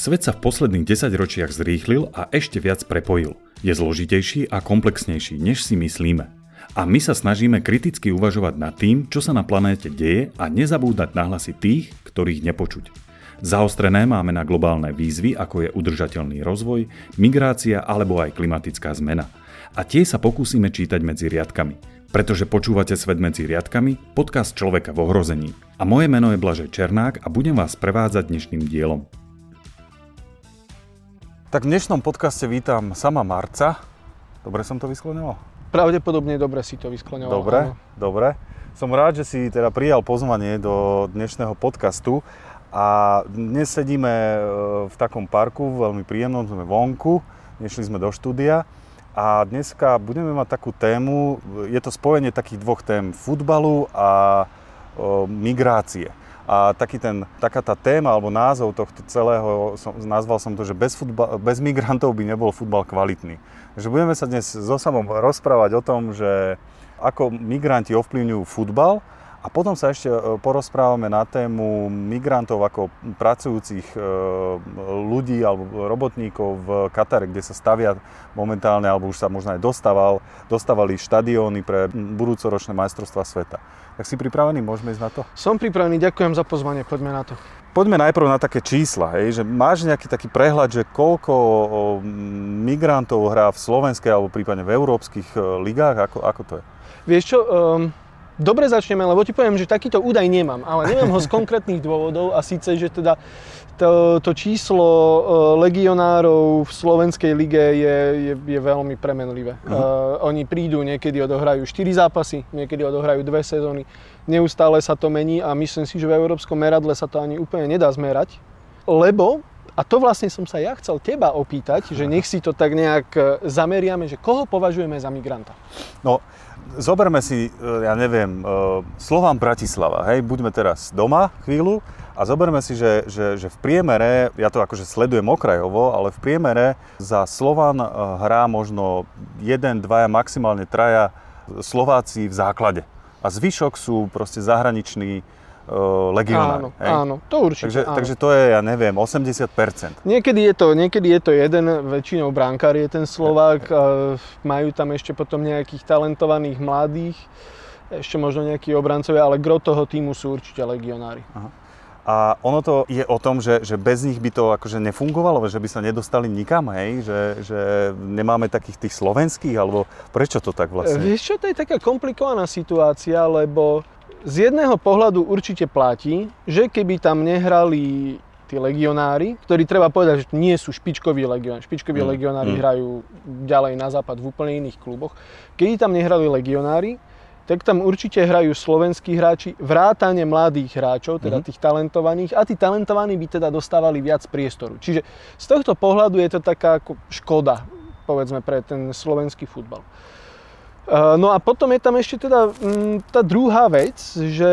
Svet sa v posledných 10 ročiach zrýchlil a ešte viac prepojil. Je zložitejší a komplexnejší, než si myslíme. A my sa snažíme kriticky uvažovať nad tým, čo sa na planéte deje a nezabúdať na hlasy tých, ktorých nepočuť. Zaostrené máme na globálne výzvy, ako je udržateľný rozvoj, migrácia alebo aj klimatická zmena. A tie sa pokúsime čítať medzi riadkami. Pretože počúvate Svet medzi riadkami, podcast Človeka v ohrození. A moje meno je Blažej Černák a budem vás prevádzať dnešným dielom. Tak v dnešnom podcaste vítam sama Marca. Dobre som to vyskloňoval? Pravdepodobne dobre si to vyskloňoval. Dobre, áno. dobre. Som rád, že si teda prijal pozvanie do dnešného podcastu. A dnes sedíme e, v takom parku, veľmi príjemnom, sme vonku, nešli sme do štúdia. A dneska budeme mať takú tému, je to spojenie takých dvoch tém, futbalu a o, migrácie. A taký ten, taká tá téma alebo názov tohto celého, som, nazval som to, že bez, futbal, bez migrantov by nebol futbal kvalitný. Takže budeme sa dnes so samom rozprávať o tom, že ako migranti ovplyvňujú futbal a potom sa ešte e, porozprávame na tému migrantov ako pracujúcich e, ľudí alebo robotníkov v Katare, kde sa stavia momentálne, alebo už sa možno aj dostával, dostávali štadióny pre budúcoročné majstrovstvá sveta. Tak si pripravený? Môžeme ísť na to? Som pripravený, ďakujem za pozvanie, poďme na to. Poďme najprv na také čísla, hej, že máš nejaký taký prehľad, že koľko migrantov hrá v slovenskej alebo prípadne v európskych e, ligách, ako, ako to je? Vieš čo, um, Dobre začneme, lebo ti poviem, že takýto údaj nemám, ale nemám ho z konkrétnych dôvodov a síce, že teda to, to číslo uh, legionárov v slovenskej lige je, je, je veľmi premenlivé. Uh-huh. Uh, oni prídu, niekedy odohrajú 4 zápasy, niekedy odohrajú 2 sezóny. Neustále sa to mení a myslím si, že v európskom meradle sa to ani úplne nedá zmerať, lebo a to vlastne som sa ja chcel teba opýtať, že nech si to tak nejak e, zameriame, že koho považujeme za migranta? No, zoberme si, e, ja neviem, e, Slovám Bratislava, hej, buďme teraz doma chvíľu a zoberme si, že, že, že v priemere, ja to akože sledujem okrajovo, ale v priemere za Slovan e, hrá možno jeden, dvaja, maximálne traja Slováci v základe. A zvyšok sú proste zahraniční uh. Áno, hej? áno, to určite. Takže, áno. takže to je, ja neviem, 80%. Niekedy je to, niekedy je to jeden, väčšinou bránkár je ten Slovák, a majú tam ešte potom nejakých talentovaných mladých, ešte možno nejakí obrancovia, ale gro toho týmu sú určite legionári. Aha. A ono to je o tom, že, že bez nich by to akože nefungovalo, že by sa nedostali nikam, hej? Že, že nemáme takých tých slovenských, alebo prečo to tak vlastne? Vieš čo, to je taká komplikovaná situácia, lebo z jedného pohľadu určite platí, že keby tam nehrali tí legionári, ktorí treba povedať, že nie sú špičkoví legionári. Špičkoví mm. legionári mm. hrajú ďalej na západ v úplne iných kluboch. Keby tam nehrali legionári, tak tam určite hrajú slovenskí hráči, vrátane mladých hráčov, teda mm tých talentovaných, a tí talentovaní by teda dostávali viac priestoru. Čiže z tohto pohľadu je to taká škoda, povedzme, pre ten slovenský futbal. Eh, no a potom je tam ešte teda mm, tá druhá vec, že,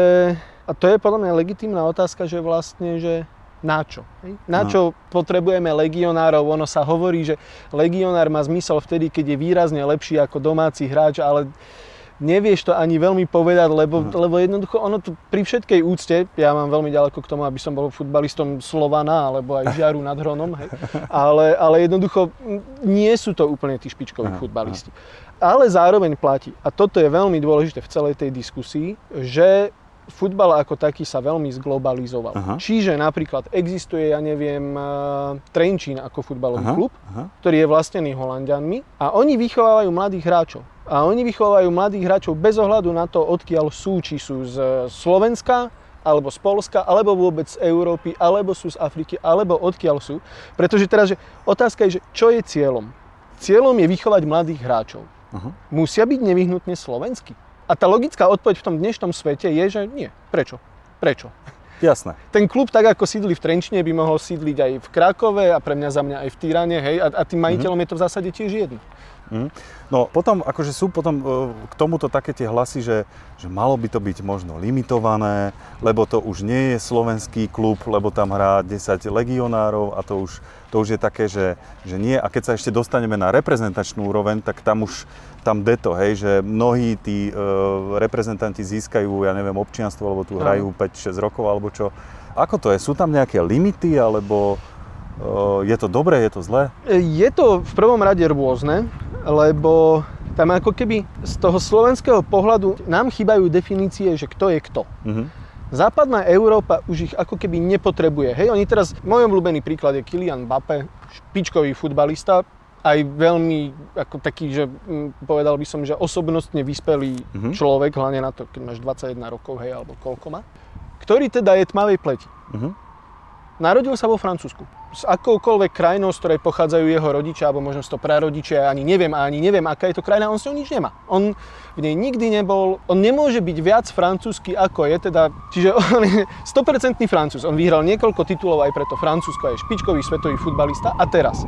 a to je podľa mňa legitímna otázka, že vlastne, že na čo? Hej? Na no. čo potrebujeme legionárov? Ono sa hovorí, že legionár má zmysel vtedy, keď je výrazne lepší ako domáci hráč, ale nevieš to ani veľmi povedať, lebo, no. lebo jednoducho ono tu pri všetkej úcte, ja mám veľmi ďaleko k tomu, aby som bol futbalistom Slovana alebo aj Žiaru nad Hronom, hej? Ale, ale jednoducho nie sú to úplne tí špičkoví futbalisti. Ale zároveň platí, a toto je veľmi dôležité v celej tej diskusii, že futbal ako taký sa veľmi zglobalizoval. Aha. Čiže napríklad existuje, ja neviem, eh, Trenčín ako futbalový aha, klub, aha. ktorý je vlastnený Holandianmi a oni vychovávajú mladých hráčov. A oni vychovávajú mladých hráčov bez ohľadu na to, odkiaľ sú, či sú z Slovenska, alebo z Polska, alebo vôbec z Európy, alebo sú z Afriky, alebo odkiaľ sú. Pretože teraz, že otázka je, že čo je cieľom? Cieľom je vychovať mladých hráčov. Uh-huh. Musia byť nevyhnutne slovenskí. A tá logická odpoveď v tom dnešnom svete je, že nie. Prečo? Prečo? Jasné. Ten klub, tak ako sídli v Trenčine, by mohol sídliť aj v Krakove a pre mňa za mňa aj v Týrane, hej, a, a tým majiteľom uh-huh. je to v zásade tiež jedno. Mm. No potom, akože sú potom e, k tomuto také tie hlasy, že, že malo by to byť možno limitované, lebo to už nie je slovenský klub, lebo tam hrá 10 legionárov a to už, to už je také, že, že nie. A keď sa ešte dostaneme na reprezentačnú úroveň, tak tam už tam deto, hej, že mnohí tí e, reprezentanti získajú, ja neviem, občianstvo, alebo tu hrajú 5-6 rokov, alebo čo. Ako to je? Sú tam nejaké limity, alebo je to dobré, je to zlé? Je to v prvom rade rôzne, lebo tam ako keby z toho slovenského pohľadu nám chýbajú definície, že kto je kto. Mhm. Západná Európa už ich ako keby nepotrebuje. Hej, oni teraz, môj obľúbený príklad je Kylian Mbappé, špičkový futbalista, aj veľmi ako taký, že mm, povedal by som, že osobnostne vyspelý Mhm. človek, hlavne na to, keď máš 21 rokov, hej, alebo koľko má, ktorý teda je tmavej pleti. Mhm. Narodil sa vo Francúzsku. S akoukoľvek krajinou, z ktorej pochádzajú jeho rodičia, alebo možno to prarodičia, ani neviem, a ani neviem, aká je to krajina, on s ňou nič nemá. On v nej nikdy nebol, on nemôže byť viac francúzsky, ako je, teda, čiže on je 100% francúz. On vyhral niekoľko titulov aj preto Francúzsko, je špičkový svetový futbalista. A teraz,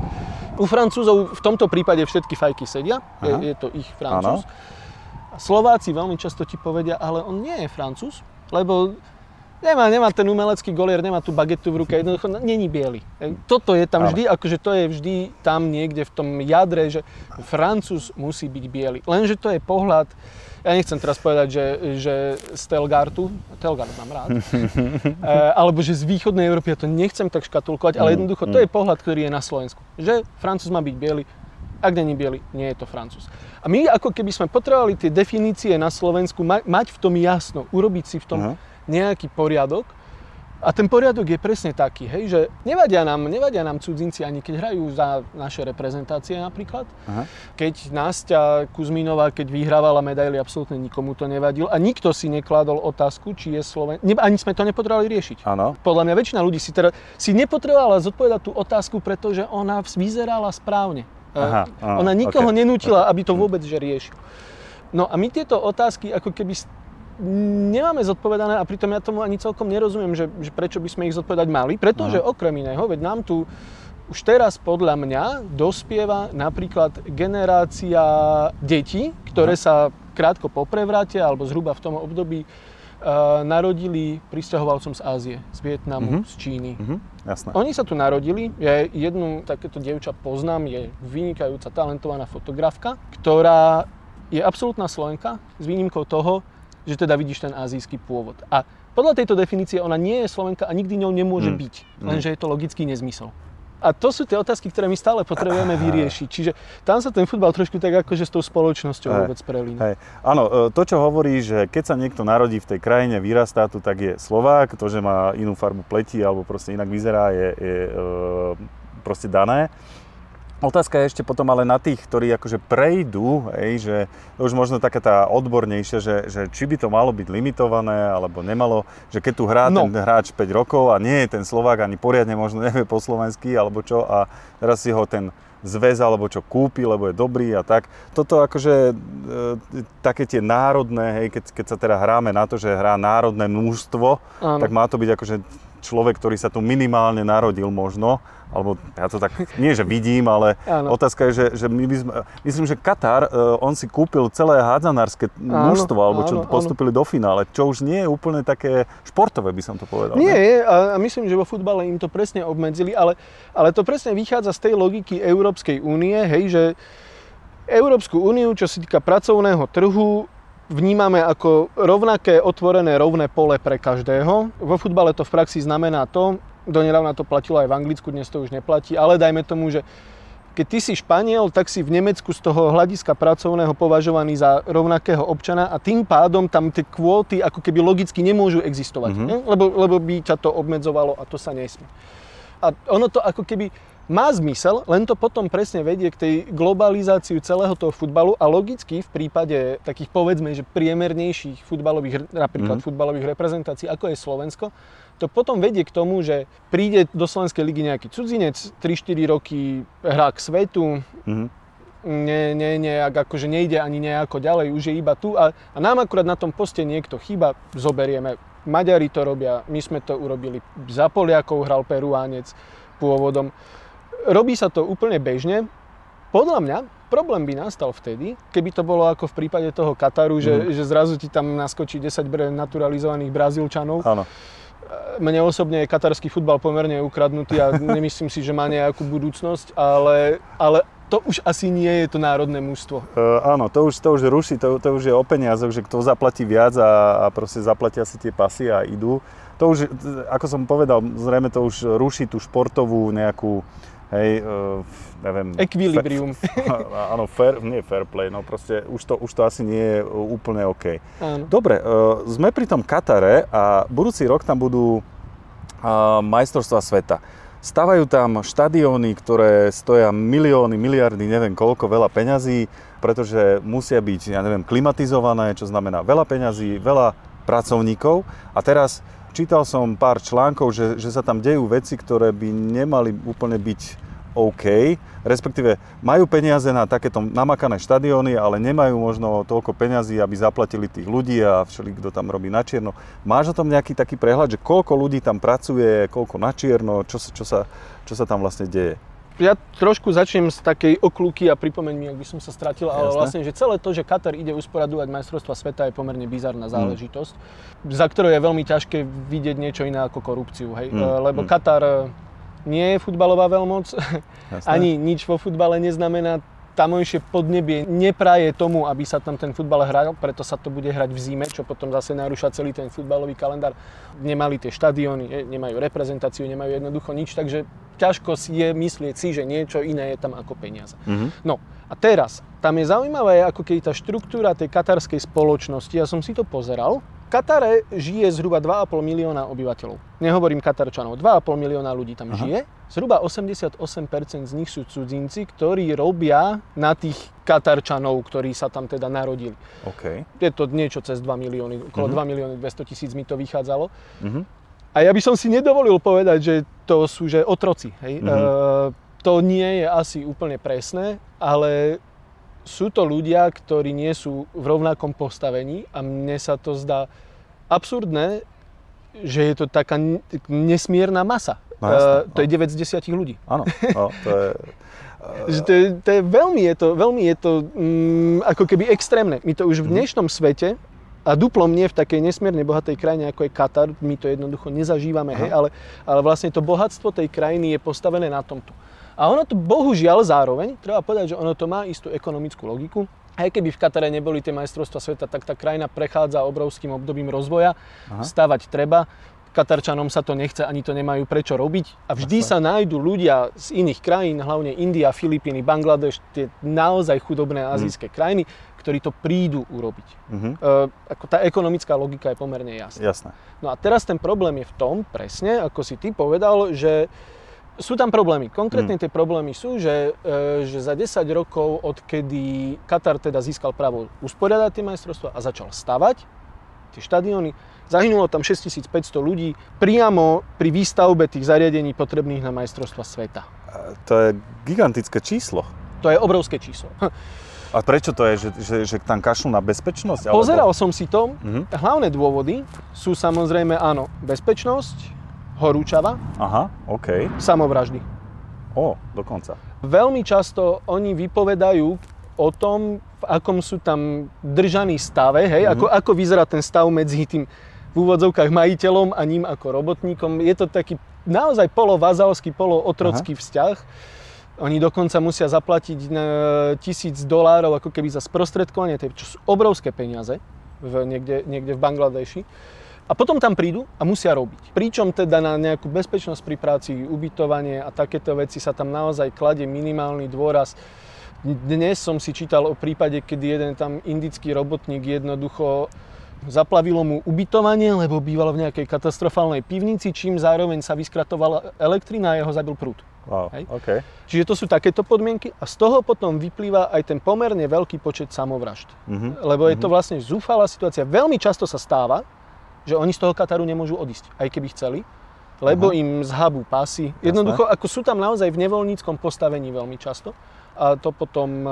u Francúzov v tomto prípade všetky fajky sedia, Aha. je, je to ich Francúz. A Slováci veľmi často ti povedia, ale on nie je Francúz, lebo Nemá, nemá ten umelecký golier, nemá tú bagetu v ruke, jednoducho není biely. E, Toto je tam vždy, akože to je vždy tam niekde v tom jadre, že Francúz musí byť biely. Lenže to je pohľad, ja nechcem teraz povedať, že, že z Telgartu, Telgart mám rád, e, alebo že z východnej Európy, ja to nechcem tak škatulkovať, ale Mm, jednoducho to je pohľad, ktorý je na Slovensku. Že Francúz má byť biely, ak není biely, nie je to Francúz. A my ako keby sme potrebovali tie definície na Slovensku ma- mať v tom jasno, urobiť si v tom Aha. Nejaký poriadok. A ten poriadok je presne taký, hej, že nevadia nám, nevadia nám cudzinci ani keď hrajú za naše reprezentácie napríklad. Aha. Keď Nastia Kuzminová, keď vyhrávala medaily, absolútne nikomu to nevadil. A nikto si nekladol otázku, či je Sloven... Ne, ani sme to nepotrebovali riešiť. Áno. Podľa mňa väčšina ľudí si, teda, si nepotrebovala zodpovedať tú otázku, pretože ona vyzerala správne. E, Aha, aha, ona nikoho ok. nenútila, aby to vôbec že riešil. No a my tieto otázky ako keby nemáme zodpovedané a pritom ja tomu ani celkom nerozumiem, že, že prečo by sme ich zodpovedať mali, pretože Aha. okrem iného, veď nám tu už teraz podľa mňa dospieva napríklad generácia detí, ktoré sa krátko po prevrate alebo zhruba v tom období uh, narodili pristahovalcom z Ázie, z Vietnamu, Mhm. z Číny. Mhm. Jasné. Oni sa tu narodili, ja jednu takéto dievča poznám, je vynikajúca talentovaná fotografka, ktorá je absolútna Slovenka s výnimkou toho, že teda vidíš ten azijský pôvod. A podľa tejto definície ona nie je Slovenka a nikdy ňou nemôže Mm. byť, lenže je to logický nezmysel. A to sú tie otázky, ktoré my stále potrebujeme vyriešiť. Čiže tam sa ten futbal trošku tak akože s tou spoločnosťou Hej, vôbec prelína. Hej. Áno, e, to, čo hovorí, že keď sa niekto narodí v tej krajine, vyrastá tu, tak je Slovák, to, že má inú farbu pleti alebo proste inak vyzerá, je, je e, proste dané. Otázka je ešte potom ale na tých, ktorí akože prejdú, hej, že to už možno taká tá odbornejšia, že, že či by to malo byť limitované, alebo nemalo, že keď tu hrá No. ten hráč 5 rokov a nie je ten Slovák ani poriadne možno nevie po slovensky, alebo čo, a teraz si ho ten zväz alebo čo kúpi, lebo je dobrý a tak. Toto akože e, také tie národné, hej, keď, keď sa teda hráme na to, že hrá národné mužstvo, Áno. tak má to byť akože človek, ktorý sa tu minimálne narodil možno, alebo ja to tak, nie že vidím, ale Áno. otázka je, že, že my by sme, myslím, že Katar, e, on si kúpil celé hádzanárske mužstvo, alebo čo áno, postupili do finále, čo už nie je úplne také športové, by som to povedal. Nie ne? a myslím, že vo futbale im to presne obmedzili, ale, ale to presne vychádza z tej logiky Európskej únie, hej, že Európsku úniu, čo sa týka pracovného trhu, vnímame ako rovnaké otvorené rovné pole pre každého. Vo futbale to v praxi znamená to, donedávna to platilo aj v Anglicku, dnes to už neplatí, ale dajme tomu, že keď ty si Španiel, tak si v Nemecku z toho hľadiska pracovného považovaný za rovnakého občana a tým pádom tam tie kvóty ako keby logicky nemôžu existovať, Mhm. ne? lebo, lebo by ťa to obmedzovalo a to sa nesmie. A ono to ako keby má zmysel, len to potom presne vedie k tej globalizáciu celého toho futbalu a logicky v prípade takých povedzme, že priemernejších futbalových, napríklad Mhm. futbalových reprezentácií, ako je Slovensko, to potom vedie k tomu, že príde do Slovenskej ligy nejaký cudzinec, 3-4 roky hrá k svetu, Mhm. ne, ne, nejak, akože nejde ani nejako ďalej, už je iba tu a, a nám akurát na tom poste niekto chýba, zoberieme. Maďari to robia, my sme to urobili, za Poliakov hral Peruánec pôvodom. Robí sa to úplne bežne. Podľa mňa problém by nastal vtedy, keby to bolo ako v prípade toho Kataru, že, Mhm. že zrazu ti tam naskočí 10 bre- naturalizovaných Brazílčanov. Áno. Mne osobne je katarský futbal pomerne ukradnutý a nemyslím si, že má nejakú budúcnosť, ale, ale to už asi nie je to národné mužstvo. Uh, áno, to už, to už ruší, to, to už je o peniazoch, že kto zaplatí viac a, a proste zaplatia si tie pasy a idú. To už, ako som povedal, zrejme to už ruší tú športovú nejakú, hej, uh, neviem... Equilibrium. Fair, áno, fair, nie fair play, no proste už to, už to asi nie je úplne OK. Áno. Dobre, uh, sme pri tom Katare a budúci rok tam budú uh, majstrovstvá sveta. Stavajú tam štadióny, ktoré stoja milióny, miliardy, neviem koľko, veľa peňazí, pretože musia byť, ja neviem, klimatizované, čo znamená veľa peňazí, veľa pracovníkov. A teraz čítal som pár článkov, že, že sa tam dejú veci, ktoré by nemali úplne byť OK, respektíve majú peniaze na takéto namakané štadióny, ale nemajú možno toľko peňazí, aby zaplatili tých ľudí a všeli, kto tam robí na čierno. Máš o tom nejaký taký prehľad, že koľko ľudí tam pracuje, koľko na čierno, čo, sa- čo, sa, čo sa tam vlastne deje? Ja trošku začnem z takej oklúky a pripomeň mi, ak by som sa stratil, ale Jasné. vlastne, že celé to, že Katar ide usporadovať majstrovstva sveta je pomerne bizarná záležitosť, za ktorou je veľmi ťažké vidieť niečo iné ako korupciu, hej? Mm, Lebo mm. Katar e, nie je futbalová veľmoc, Jasné? ani nič vo futbale neznamená. Tamojšie podnebie nepraje tomu, aby sa tam ten futbal hral, preto sa to bude hrať v zime, čo potom zase narúša celý ten futbalový kalendár. Nemali tie štadióny, e, nemajú reprezentáciu, nemajú jednoducho nič, takže ťažko si je myslieť si, že niečo iné je tam ako peniaze. Mhm. No a teraz, tam je zaujímavé, ako keď tá štruktúra tej katarskej spoločnosti, ja som si to pozeral, v Katare žije zhruba 2,5 milióna obyvateľov. Nehovorím Katarčanov, 2,5 milióna ľudí tam Aha. žije. Zhruba 88% z nich sú cudzinci, ktorí robia na tých Katarčanov, ktorí sa tam teda narodili. OK. Je to niečo cez 2 milióny, okolo Mhm. 2 milióny 200 tisíc mi to vychádzalo. Mhm. A ja by som si nedovolil povedať, že to sú že otroci. Hej? Mhm. E, to nie je asi úplne presné, ale sú to ľudia, ktorí nie sú v rovnakom postavení a mne sa to zdá absurdné, že je to taká nesmierna masa. No jasné, E, to je 9 z 10 ľudí. Áno, no, to je... Že to, je, to je veľmi je to, veľmi je to mm, ako keby extrémne. My to už v Mhm. dnešnom svete a duplom nie v takej nesmierne bohatej krajine ako je Katar, my to jednoducho nezažívame, Aha. hej, ale, ale vlastne to bohatstvo tej krajiny je postavené na tomto. A ono to bohužiaľ zároveň, treba povedať, že ono to má istú ekonomickú logiku. Aj keby v Katare neboli tie majstrovstvá sveta, tak tá krajina prechádza obrovským obdobím rozvoja. Aha. Stavať treba. Katarčanom sa to nechce, ani to nemajú prečo robiť. A vždy sa nájdú ľudia z iných krajín, hlavne India, Filipíny, Bangladeš, tie naozaj chudobné azijské krajiny, ktorí to prídu urobiť. Mhm. E, ako tá ekonomická logika je pomerne jasná. Jasné. No a teraz ten problém je v tom, presne, ako si ty povedal, že sú tam problémy. Konkrétne tie problémy sú, že, e, že za 10 rokov, odkedy Katar teda získal právo usporiadať tie majstrovstvá a začal stavať tie štadióny, zahynulo tam 6500 ľudí priamo pri výstavbe tých zariadení potrebných na majstrovstva sveta. To je gigantické číslo. To je obrovské číslo. A prečo to je, že, že, že tam kašľú na bezpečnosť? alebo- Pozeral som si to. Mhm. Hlavné dôvody sú samozrejme, áno, bezpečnosť, horúčava, Aha, OK. samovraždy. O, dokonca. Veľmi často oni vypovedajú o tom, v akom sú tam držaní stave, hej, Mhm. ako, ako vyzerá ten stav medzi tým v úvodzovkách majiteľom a ním ako robotníkom. Je to taký naozaj polovazalský, polootrocký vzťah. Oni dokonca musia zaplatiť na tisíc dolárov ako keby za sprostredkovanie, čo sú obrovské peniaze v, niekde, niekde v Bangladeši. A potom tam prídu a musia robiť. Pričom teda na nejakú bezpečnosť pri práci, ubytovanie a takéto veci sa tam naozaj kladie minimálny dôraz. Dnes som si čítal o prípade, kedy jeden tam indický robotník jednoducho zaplavilo mu ubytovanie, lebo býval v nejakej katastrofálnej pivnici, čím zároveň sa vyskratovala elektrina a jeho zabil prúd. Wow, Hej. OK. Čiže to sú takéto podmienky a z toho potom vyplýva aj ten pomerne veľký počet samovražd. Mhm. Lebo je to vlastne zúfalá situácia. Veľmi často sa stáva, že oni z toho Kataru nemôžu odísť, aj keby chceli, lebo Aha. im zhabú pasy. Jednoducho, ako sú tam naozaj v nevoľníckom postavení veľmi často a to potom e,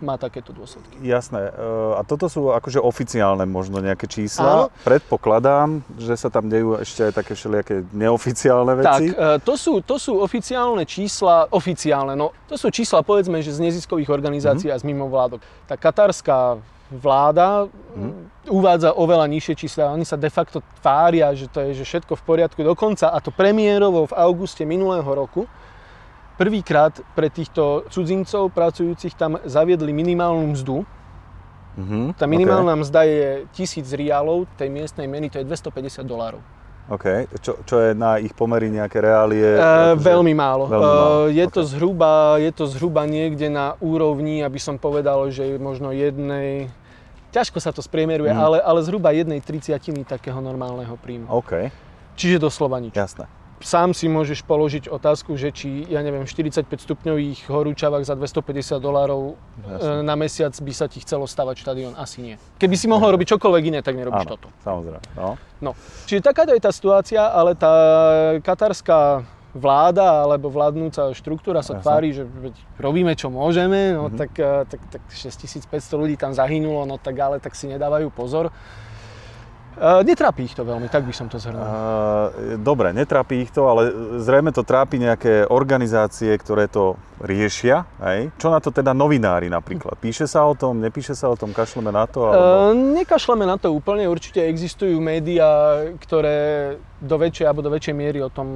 má takéto dôsledky. Jasné. E, A toto sú akože oficiálne možno nejaké čísla. Áno. Predpokladám, že sa tam dejú ešte aj také všelijaké neoficiálne Tak, veci. e, to sú, to sú oficiálne čísla, oficiálne, no to sú čísla povedzme, že z neziskových organizácií a z mimovládok. Tá katarská vláda mm, uvádza oveľa nižšie čísla. Oni sa de facto tvária, že to je že všetko v poriadku. Dokonca, a to premiérovo v auguste minulého roku, prvýkrát pre týchto cudzincov pracujúcich tam zaviedli minimálnu mzdu. Mhm. Tá minimálna mzda je 1000 riálov, tej miestnej meny to je 250 dolárov. OK. Čo, čo je na ich pomery nejaké reálie? Akože- veľmi málo. veľmi málo, Uh, je, ok. to zhruba, je to zhruba niekde na úrovni, aby som povedal, že možno jednej, ťažko sa to spriemeruje, Mhm. ale, ale zhruba jednej triciatiny takého normálneho príjmu. OK, Čiže doslova nič. jasné. Sám si môžeš položiť otázku, že či, ja neviem, 45 stupňových horúčavách za 250 dolárov Jasné. e, na mesiac by sa ti chcelo stavať štadión? Asi nie. Keby si mohol robiť čokoľvek iné, tak nerobíš Áno, toto. samozrejme. No. No, čiže takáto je tá situácia, ale tá katarská vláda alebo vládnúca štruktúra sa tvári, že robíme čo môžeme, no Mhm. tak, tak, tak 6500 ľudí tam zahynulo, no tak ale tak si nedávajú pozor. Eh, Netrápi ich to veľmi, tak by som to zhrnul. Uh, dobre, netrápi ich to, ale zrejme to trápi nejaké organizácie, ktoré to riešia. Hej? Čo na to teda novinári napríklad? Píše sa o tom, nepíše sa o tom, kašleme na to? Alebo... Nekašleme na to úplne, určite existujú médiá, ktoré do väčšej alebo do väčšej miery o tom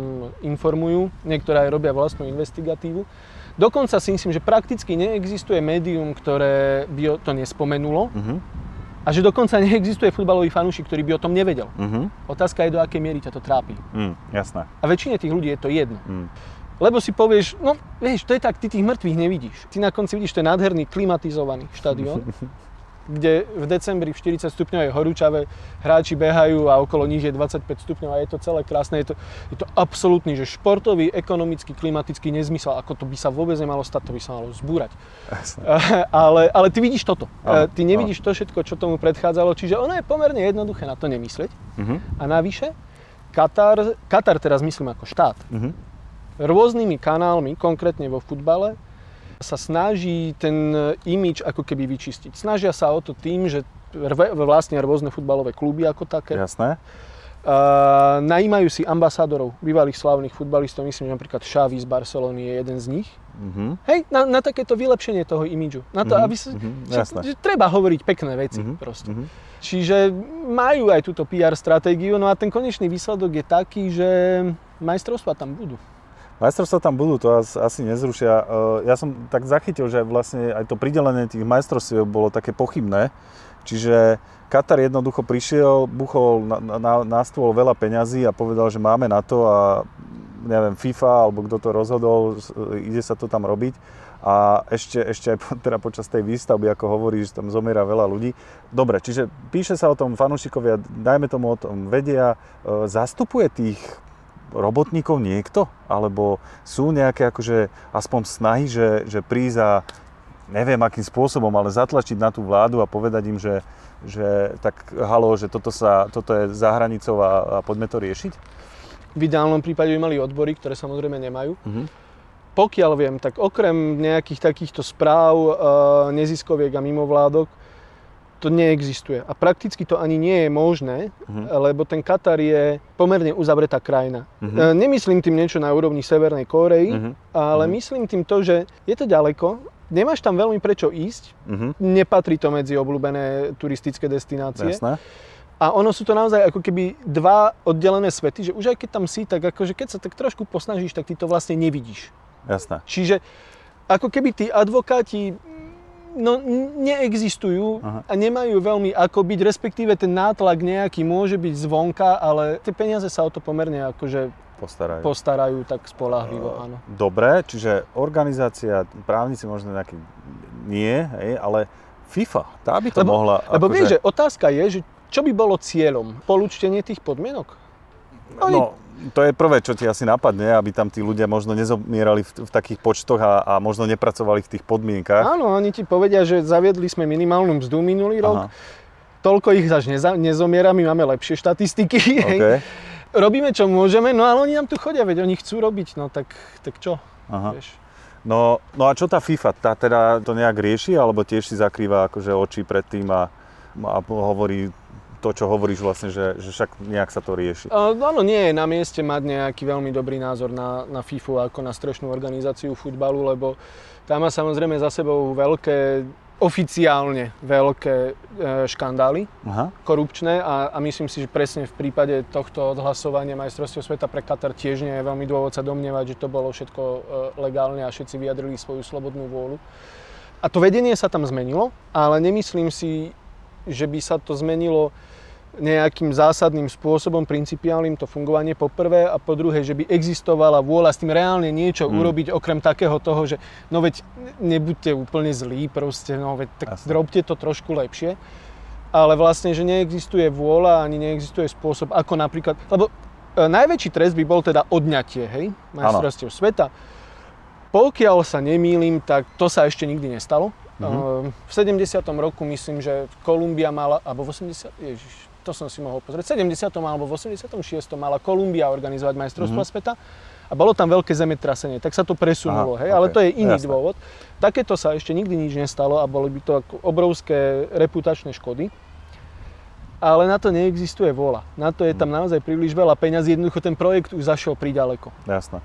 informujú, niektoré aj robia vlastnú investigatívu. Dokonca si myslím, že prakticky neexistuje médium, ktoré by to nespomenulo Uh-huh. A že dokonca neexistuje futbalový fanúšik, ktorý by o tom nevedel. Uh-huh. Otázka je, do akej miery ťa to trápi. Mm, jasné. A väčšine tých ľudí je to jedno. Mm. Lebo si povieš, no vieš, to je tak, ty tých mŕtvych nevidíš. Ty na konci vidíš ten nádherný klimatizovaný štadión, kde v decembri v 40 stupňovej horúčave hráči behajú a okolo nich je 25 stupňov a je to celé krásne. Je to, je to absolútny, že športový, ekonomický, klimatický nezmysel, ako to by sa vôbec nemalo stať, to by sa malo zbúrať. ale, ale ty vidíš toto. Áno, Ty nevidíš to všetko, čo tomu predchádzalo, čiže ono je pomerne jednoduché na to nemyslieť. Uh-huh. A navyše, Katar, Katar teraz myslím ako štát, Uh-huh. rôznymi kanálmi, konkrétne vo futbale, sa snaží ten imič ako keby vyčistiť. Snažia sa o to tým, že rve, vlastne rôzne futbalové kluby ako také. Jasné. Uh, najímajú si ambasádorov, bývalých slavných futbalistov, myslím, že napríklad Xavi z Barcelony je jeden z nich. Uh-huh. Hej, na, na takéto vylepšenie toho imidžu. Na to, Mhm, aby sa, mhm, že, jasné. že treba hovoriť pekné veci Mhm, proste. mhm. Čiže majú aj túto PR stratégiu, no a ten konečný výsledok je taký, že majstrovstvá tam budú. Majstrovstvá tam budú, to as- asi nezrušia. E, Ja som tak zachytil, že vlastne aj to pridelenie tých majstrovstiev bolo také pochybné. Čiže Katar jednoducho prišiel, buchol na, na, na stôl veľa peňazí a povedal, že máme na to a neviem, FIFA alebo kto to rozhodol, ide sa to tam robiť. A ešte, ešte aj po, teda počas tej výstavby, ako hovorí, že tam zomiera veľa ľudí. Dobre, čiže píše sa o tom, fanúšikovia, dajme tomu o tom, vedia, e, zastupuje tých robotníkov niekto? Alebo sú nejaké akože aspoň snahy, že, že prísť a neviem akým spôsobom, ale zatlačiť na tú vládu a povedať im, že, že tak halo, že toto, sa, toto je za hranicou a, a poďme to riešiť? V ideálnom prípade by mali odbory, ktoré samozrejme nemajú. Mhm. Pokiaľ viem, tak okrem nejakých takýchto správ e, neziskoviek a mimovládok, to neexistuje. A prakticky to ani nie je možné, Mhm. lebo ten Katar je pomerne uzavretá krajina. E, Nemyslím tým niečo na úrovni Severnej Kórei, Mhm. ale Mhm. myslím tým to, že je to ďaleko, nemáš tam veľmi prečo ísť, Mhm. nepatrí to medzi obľúbené turistické destinácie. Jasné. A ono sú to naozaj ako keby dva oddelené svety, že už aj keď tam si, tak akože keď sa tak trošku posnažíš, tak ty to vlastne nevidíš. Jasné. Čiže ako keby tí advokáti no, neexistujú Aha. a nemajú veľmi ako byť, respektíve ten nátlak nejaký môže byť zvonka, ale tie peniaze sa o to pomerne akože Postarajú. postarajú tak spolahlivo, áno. Dobre, čiže organizácia, právnici možno nejaký nie, hej, ale FIFA, tá by to Lebo- mohla... Lebo akože- vieš, že otázka je, že čo by bolo cieľom? Polúčtenie tých podmienok? Oni- No, to je prvé, čo ti asi napadne, aby tam tí ľudia možno nezomierali v, v takých počtoch a, a možno nepracovali v tých podmienkach. Áno, oni ti povedia, že zaviedli sme minimálnu mzdu minulý rok, Aha, toľko ich až neza, nezomiera, my máme lepšie štatistiky. hej. OK. Robíme, čo môžeme, no ale oni nám tu chodia, veď oni chcú robiť, no tak, tak čo? Aha. Vieš. No, no a čo tá FIFA? Tá teda to nejak rieši, alebo tiež si zakrýva akože oči pred tým a, a hovorí to, čo hovoríš vlastne, že, že však nejak sa to rieši. Uh, áno, nie je na mieste mať nejaký veľmi dobrý názor na, na FIFU ako na strešnú organizáciu futbalu, lebo tá má samozrejme za sebou veľké oficiálne veľké e, škandály Aha. korupčné a, a myslím si, že presne v prípade tohto odhlasovania majstrovstiev sveta pre Katar tiež nie je veľmi dôvod sa domnievať, že to bolo všetko e, legálne a všetci vyjadrili svoju slobodnú vôľu. A to vedenie sa tam zmenilo, ale nemyslím si, že by sa to zmenilo nejakým zásadným spôsobom, principiálnym to fungovanie po prvé a po druhé, že by existovala vôľa s tým reálne niečo hmm. urobiť okrem takého toho, že no veď nebuďte úplne zlí, proste, no veď tak Jasne. robte to trošku lepšie. Ale vlastne, že neexistuje vôľa ani neexistuje spôsob, ako napríklad, lebo e, najväčší trest by bol teda odňatie, hej, majstrovstiev sveta. Pokiaľ sa nemýlim, tak to sa ešte nikdy nestalo. Mm-hmm. V 70. roku myslím, že Kolumbia mala, alebo v 80. Ježiš, to som si mohol pozrieť, v 70. alebo v 86. mala Kolumbia organizovať majstrovstvo mm-hmm. sveta a bolo tam veľké zemetrasenie, tak sa to presunulo, Aha, hej, okay. ale to je iný Jasne. dôvod. Takéto sa ešte nikdy nič nestalo a boli by to obrovské reputačné škody. Ale na to neexistuje vola. Na to je tam mhm. naozaj príliš veľa peňazí, jednoducho ten projekt už zašiel príďaleko. Jasné.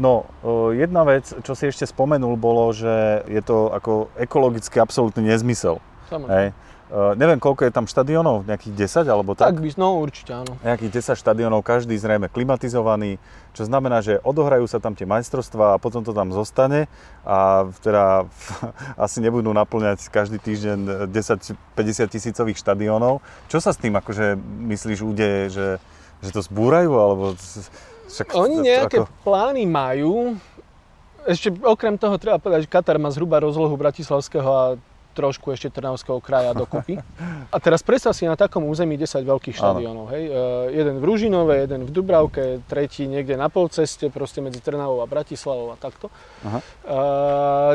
No, jedna vec, čo si ešte spomenul, bolo, že je to ako ekologicky absolútny nezmysel. Samozrejme. Uh, neviem, koľko je tam štadionov, nejakých 10 alebo tak? Tak by, no určite áno. Nejakých 10 štadionov, každý zrejme klimatizovaný, čo znamená, že odohrajú sa tam tie majstrovstvá a potom to tam zostane a teda asi nebudú naplňať každý týždeň 10-50 tisícových štadionov. Čo sa s tým akože myslíš udeje, že, že to zbúrajú alebo... Však, Oni nejaké ako... plány majú, ešte okrem toho treba povedať, že Katar má zhruba rozlohu Bratislavského a trošku ešte Trnavského kraja dokopy. A teraz predstav si na takom území 10 veľkých štadiónov. Hej? E, jeden v Ružinove, jeden v Dubravke, tretí niekde na polceste, proste medzi Trnavou a Bratislavou a takto. Aha. E,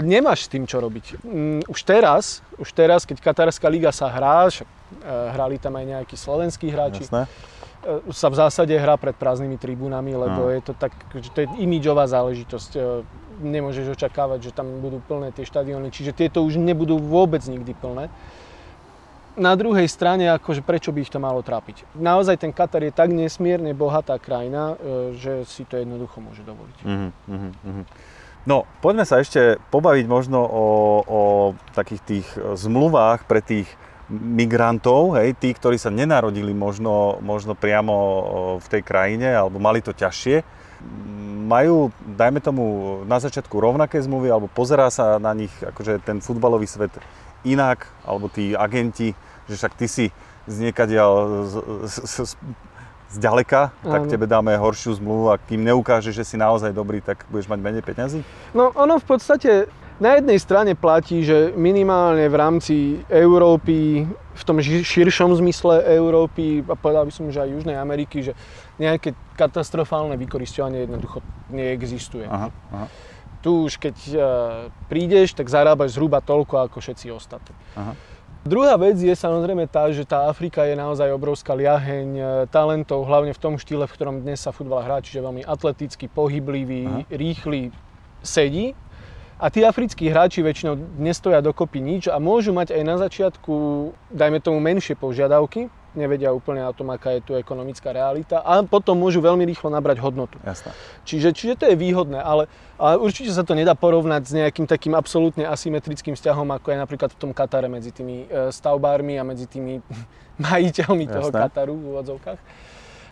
nemáš s tým čo robiť. Mm, už teraz, už teraz, keď Katarská liga sa hrá, však, e, hrali tam aj nejakí slovenskí hráči, Jasné e, sa v zásade hrá pred prázdnymi tribúnami, lebo je to tak, že to je imidžová záležitosť. E, nemôžeš očakávať, že tam budú plné tie štadióny, čiže tieto už nebudú vôbec nikdy plné. Na druhej strane, akože prečo by ich to malo trápiť? Naozaj ten Katar je tak nesmierne bohatá krajina, e, že si to jednoducho môže dovoliť. Mm-hmm. No, poďme sa ešte pobaviť možno o, o takých tých zmluvách pre tých migrantov, hej, tí, ktorí sa nenarodili možno, možno priamo v tej krajine alebo mali to ťažšie majú, dajme tomu, na začiatku rovnaké zmluvy, alebo pozerá sa na nich akože ten futbalový svet inak, alebo tí agenti, že však ty si z niekadiaľ z, z, z, z ďaleka, Áno. tak tebe dáme horšiu zmluvu a kým neukáže, že si naozaj dobrý, tak budeš mať menej peňazí? No ono v podstate na jednej strane platí, že minimálne v rámci Európy, v tom širšom zmysle Európy a povedal by som, že aj Južnej Ameriky, že nejaké katastrofálne vykoristovanie jednoducho neexistuje. Aha, aha. Tu už keď uh, prídeš, tak zarábaš zhruba toľko ako všetci ostatní. Aha. Druhá vec je samozrejme tá, že tá Afrika je naozaj obrovská liaheň e, talentov, hlavne v tom štýle, v ktorom dnes sa futbal hrá, čiže veľmi atletický, pohyblivý, Aha. rýchly, sedí. A tí africkí hráči väčšinou nestoja dokopy nič a môžu mať aj na začiatku, dajme tomu, menšie požiadavky, nevedia úplne o tom, aká je tu ekonomická realita a potom môžu veľmi rýchlo nabrať hodnotu. Jasne. Čiže, čiže to je výhodné, ale, ale určite sa to nedá porovnať s nejakým takým absolútne asymetrickým vzťahom, ako je napríklad v tom Katare medzi tými e, stavbármi a medzi tými majiteľmi Jasne. toho Kataru v úvodzovkách.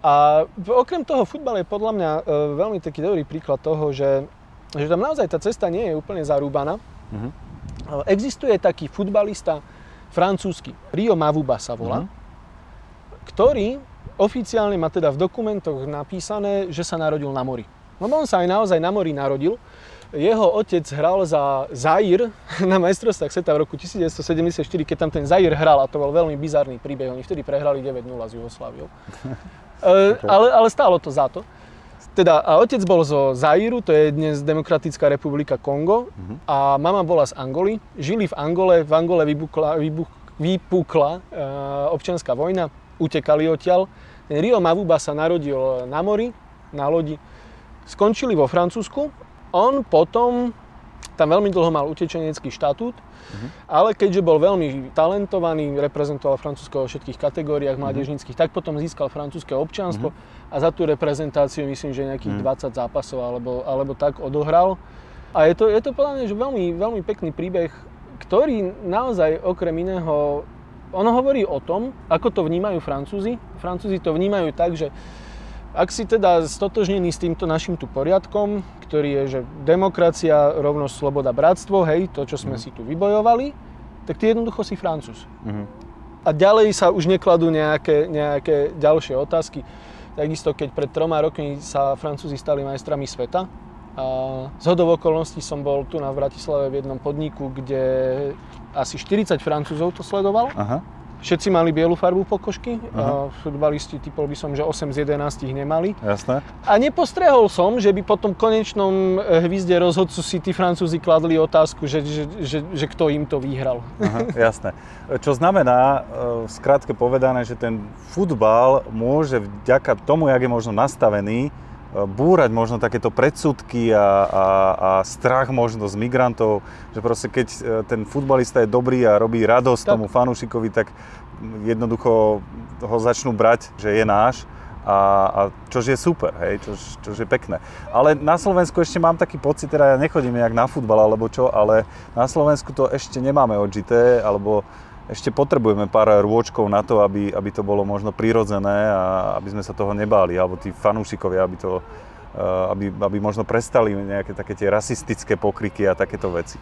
A okrem toho futbal je podľa mňa e, veľmi taký dobrý príklad toho, že, že tam naozaj tá cesta nie je úplne zarúbaná. Uh-huh. Existuje taký futbalista francúzsky, Rio Mavuba sa volá. Uh-huh ktorý oficiálne má teda v dokumentoch napísané, že sa narodil na mori. Lebo on sa aj naozaj na mori narodil. Jeho otec hral za Zair na majstrovstvách sveta v roku 1974, keď tam ten Zair hral a to bol veľmi bizarný príbeh. Oni vtedy prehrali 9-0 s Jugosláviou. okay. ale, ale stálo to za to. Teda, a otec bol zo Zairu, to je dnes Demokratická republika Kongo, uh-huh. a mama bola z Angoly. Žili v Angole, v Angole vypukla, vybuch, vypukla uh, občianská vojna, utekali odtiaľ. Ten Rio Mavuba sa narodil na mori, na lodi. Skončili vo Francúzsku. On potom tam veľmi dlho mal utečenecký štatút, uh-huh. ale keďže bol veľmi talentovaný, reprezentoval Francúzsko vo všetkých kategóriách uh-huh. mládežníckých, tak potom získal francúzske občianstvo uh-huh. a za tú reprezentáciu myslím, že nejakých uh-huh. 20 zápasov alebo, alebo tak odohral. A je to, je to podľa mňa že veľmi, veľmi pekný príbeh ktorý naozaj okrem iného, ono hovorí o tom, ako to vnímajú Francúzi. Francúzi to vnímajú tak, že ak si teda stotožnený s týmto našim tu poriadkom, ktorý je, že demokracia, rovnosť, sloboda, bratstvo, hej, to, čo sme mm. si tu vybojovali, tak ty jednoducho si Francúz. Mm. A ďalej sa už nekladú nejaké, nejaké ďalšie otázky. Takisto, keď pred troma rokmi sa Francúzi stali majstrami sveta, a z hodov okolností som bol tu na Bratislave v jednom podniku, kde asi 40 Francúzov to sledovalo. Aha. Všetci mali bielu farbu pokožky, uh-huh. futbalisti typol by som, že 8 z 11 ich nemali. Jasné. A nepostrehol som, že by po tom konečnom eh, hvizde rozhodcu si tí Francúzi kladli otázku, že, že, že, že kto im to vyhral. Uh-huh, jasné. Čo znamená, eh, skratke povedané, že ten futbal môže vďaka tomu, jak je možno nastavený, búrať možno takéto predsudky a, a, a strach možno z migrantov, že proste keď e, ten futbalista je dobrý a robí radosť tak. tomu fanúšikovi, tak jednoducho ho začnú brať, že je náš a, a čož je super, hej, čož, čož je pekné. Ale na Slovensku ešte mám taký pocit, teda ja nechodím nejak na futbal alebo čo, ale na Slovensku to ešte nemáme odžité, alebo ešte potrebujeme pár rôčkov na to, aby, aby to bolo možno prirodzené a aby sme sa toho nebáli, alebo tí fanúšikovia, aby to eh, aby, aby možno prestali nejaké také tie rasistické pokriky a takéto veci.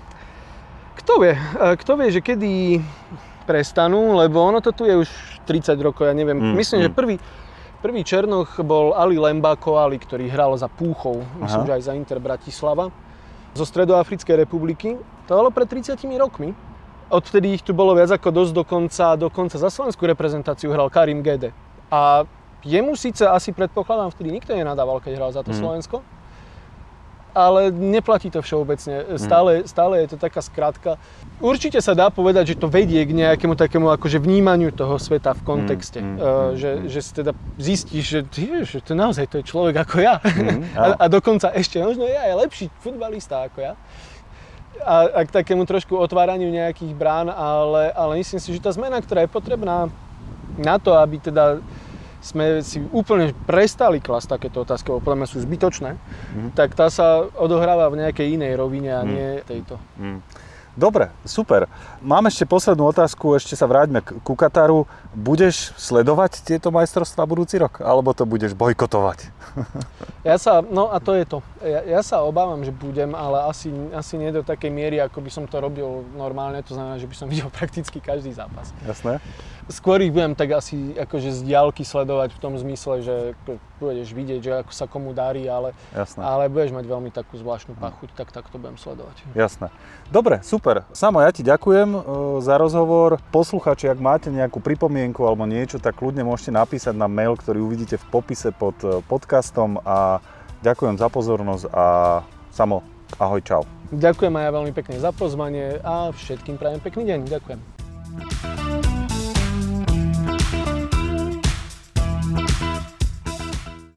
Kto vie, eh, kto vie, že kedy prestanú, lebo ono to tu je už 30 rokov, ja neviem. Mm, Myslím, mm. že prvý, prvý Černoch bol Ali Lembako Ali, ktorý hral za Púchov, myslím, Aha. že aj za Inter Bratislava, zo Stredoafrickej republiky. To bolo pred 30 rokmi. Odvtedy ich tu bolo viac ako dosť, dokonca, dokonca za slovenskú reprezentáciu hral Karim Gede. A jemu síce asi predpokladám, vtedy nikto nenadával, keď hral za to mm. Slovensko, ale neplatí to všeobecne. Stále, mm. stále je to taká skratka. Určite sa dá povedať, že to vedie k nejakému takému akože vnímaniu toho sveta v kontexte. Mm, mm, uh, že, mm. že si teda zistíš, že, že to naozaj to je človek ako ja. Mm, a, a dokonca ešte možno je aj lepší futbalista ako ja a, a k takému trošku otváraniu nejakých brán, ale, ale myslím si, že tá zmena, ktorá je potrebná na to, aby teda sme si úplne prestali klasť takéto otázky, podľa mňa sú zbytočné, mm. tak tá sa odohráva v nejakej inej rovine a mm. nie tejto. Mm. Dobre, super. Mám ešte poslednú otázku, ešte sa vráťme ku Kataru. Budeš sledovať tieto majstrovstvá budúci rok, alebo to budeš bojkotovať? Ja sa, no a to je to. Ja, ja sa obávam, že budem, ale asi, asi nie do takej miery, ako by som to robil normálne. To znamená, že by som videl prakticky každý zápas. Jasné skôr ich budem tak asi akože z diálky sledovať v tom zmysle, že budeš vidieť, že ako sa komu darí, ale, ale budeš mať veľmi takú zvláštnu pachuť, tak tak to budem sledovať. Jasné. Dobre, super. Samo, ja ti ďakujem uh, za rozhovor. Posluchači, ak máte nejakú pripomienku alebo niečo, tak kľudne môžete napísať na mail, ktorý uvidíte v popise pod uh, podcastom a ďakujem za pozornosť a Samo, ahoj, čau. Ďakujem aj ja veľmi pekne za pozvanie a všetkým prajem pekný deň. Ďakujem.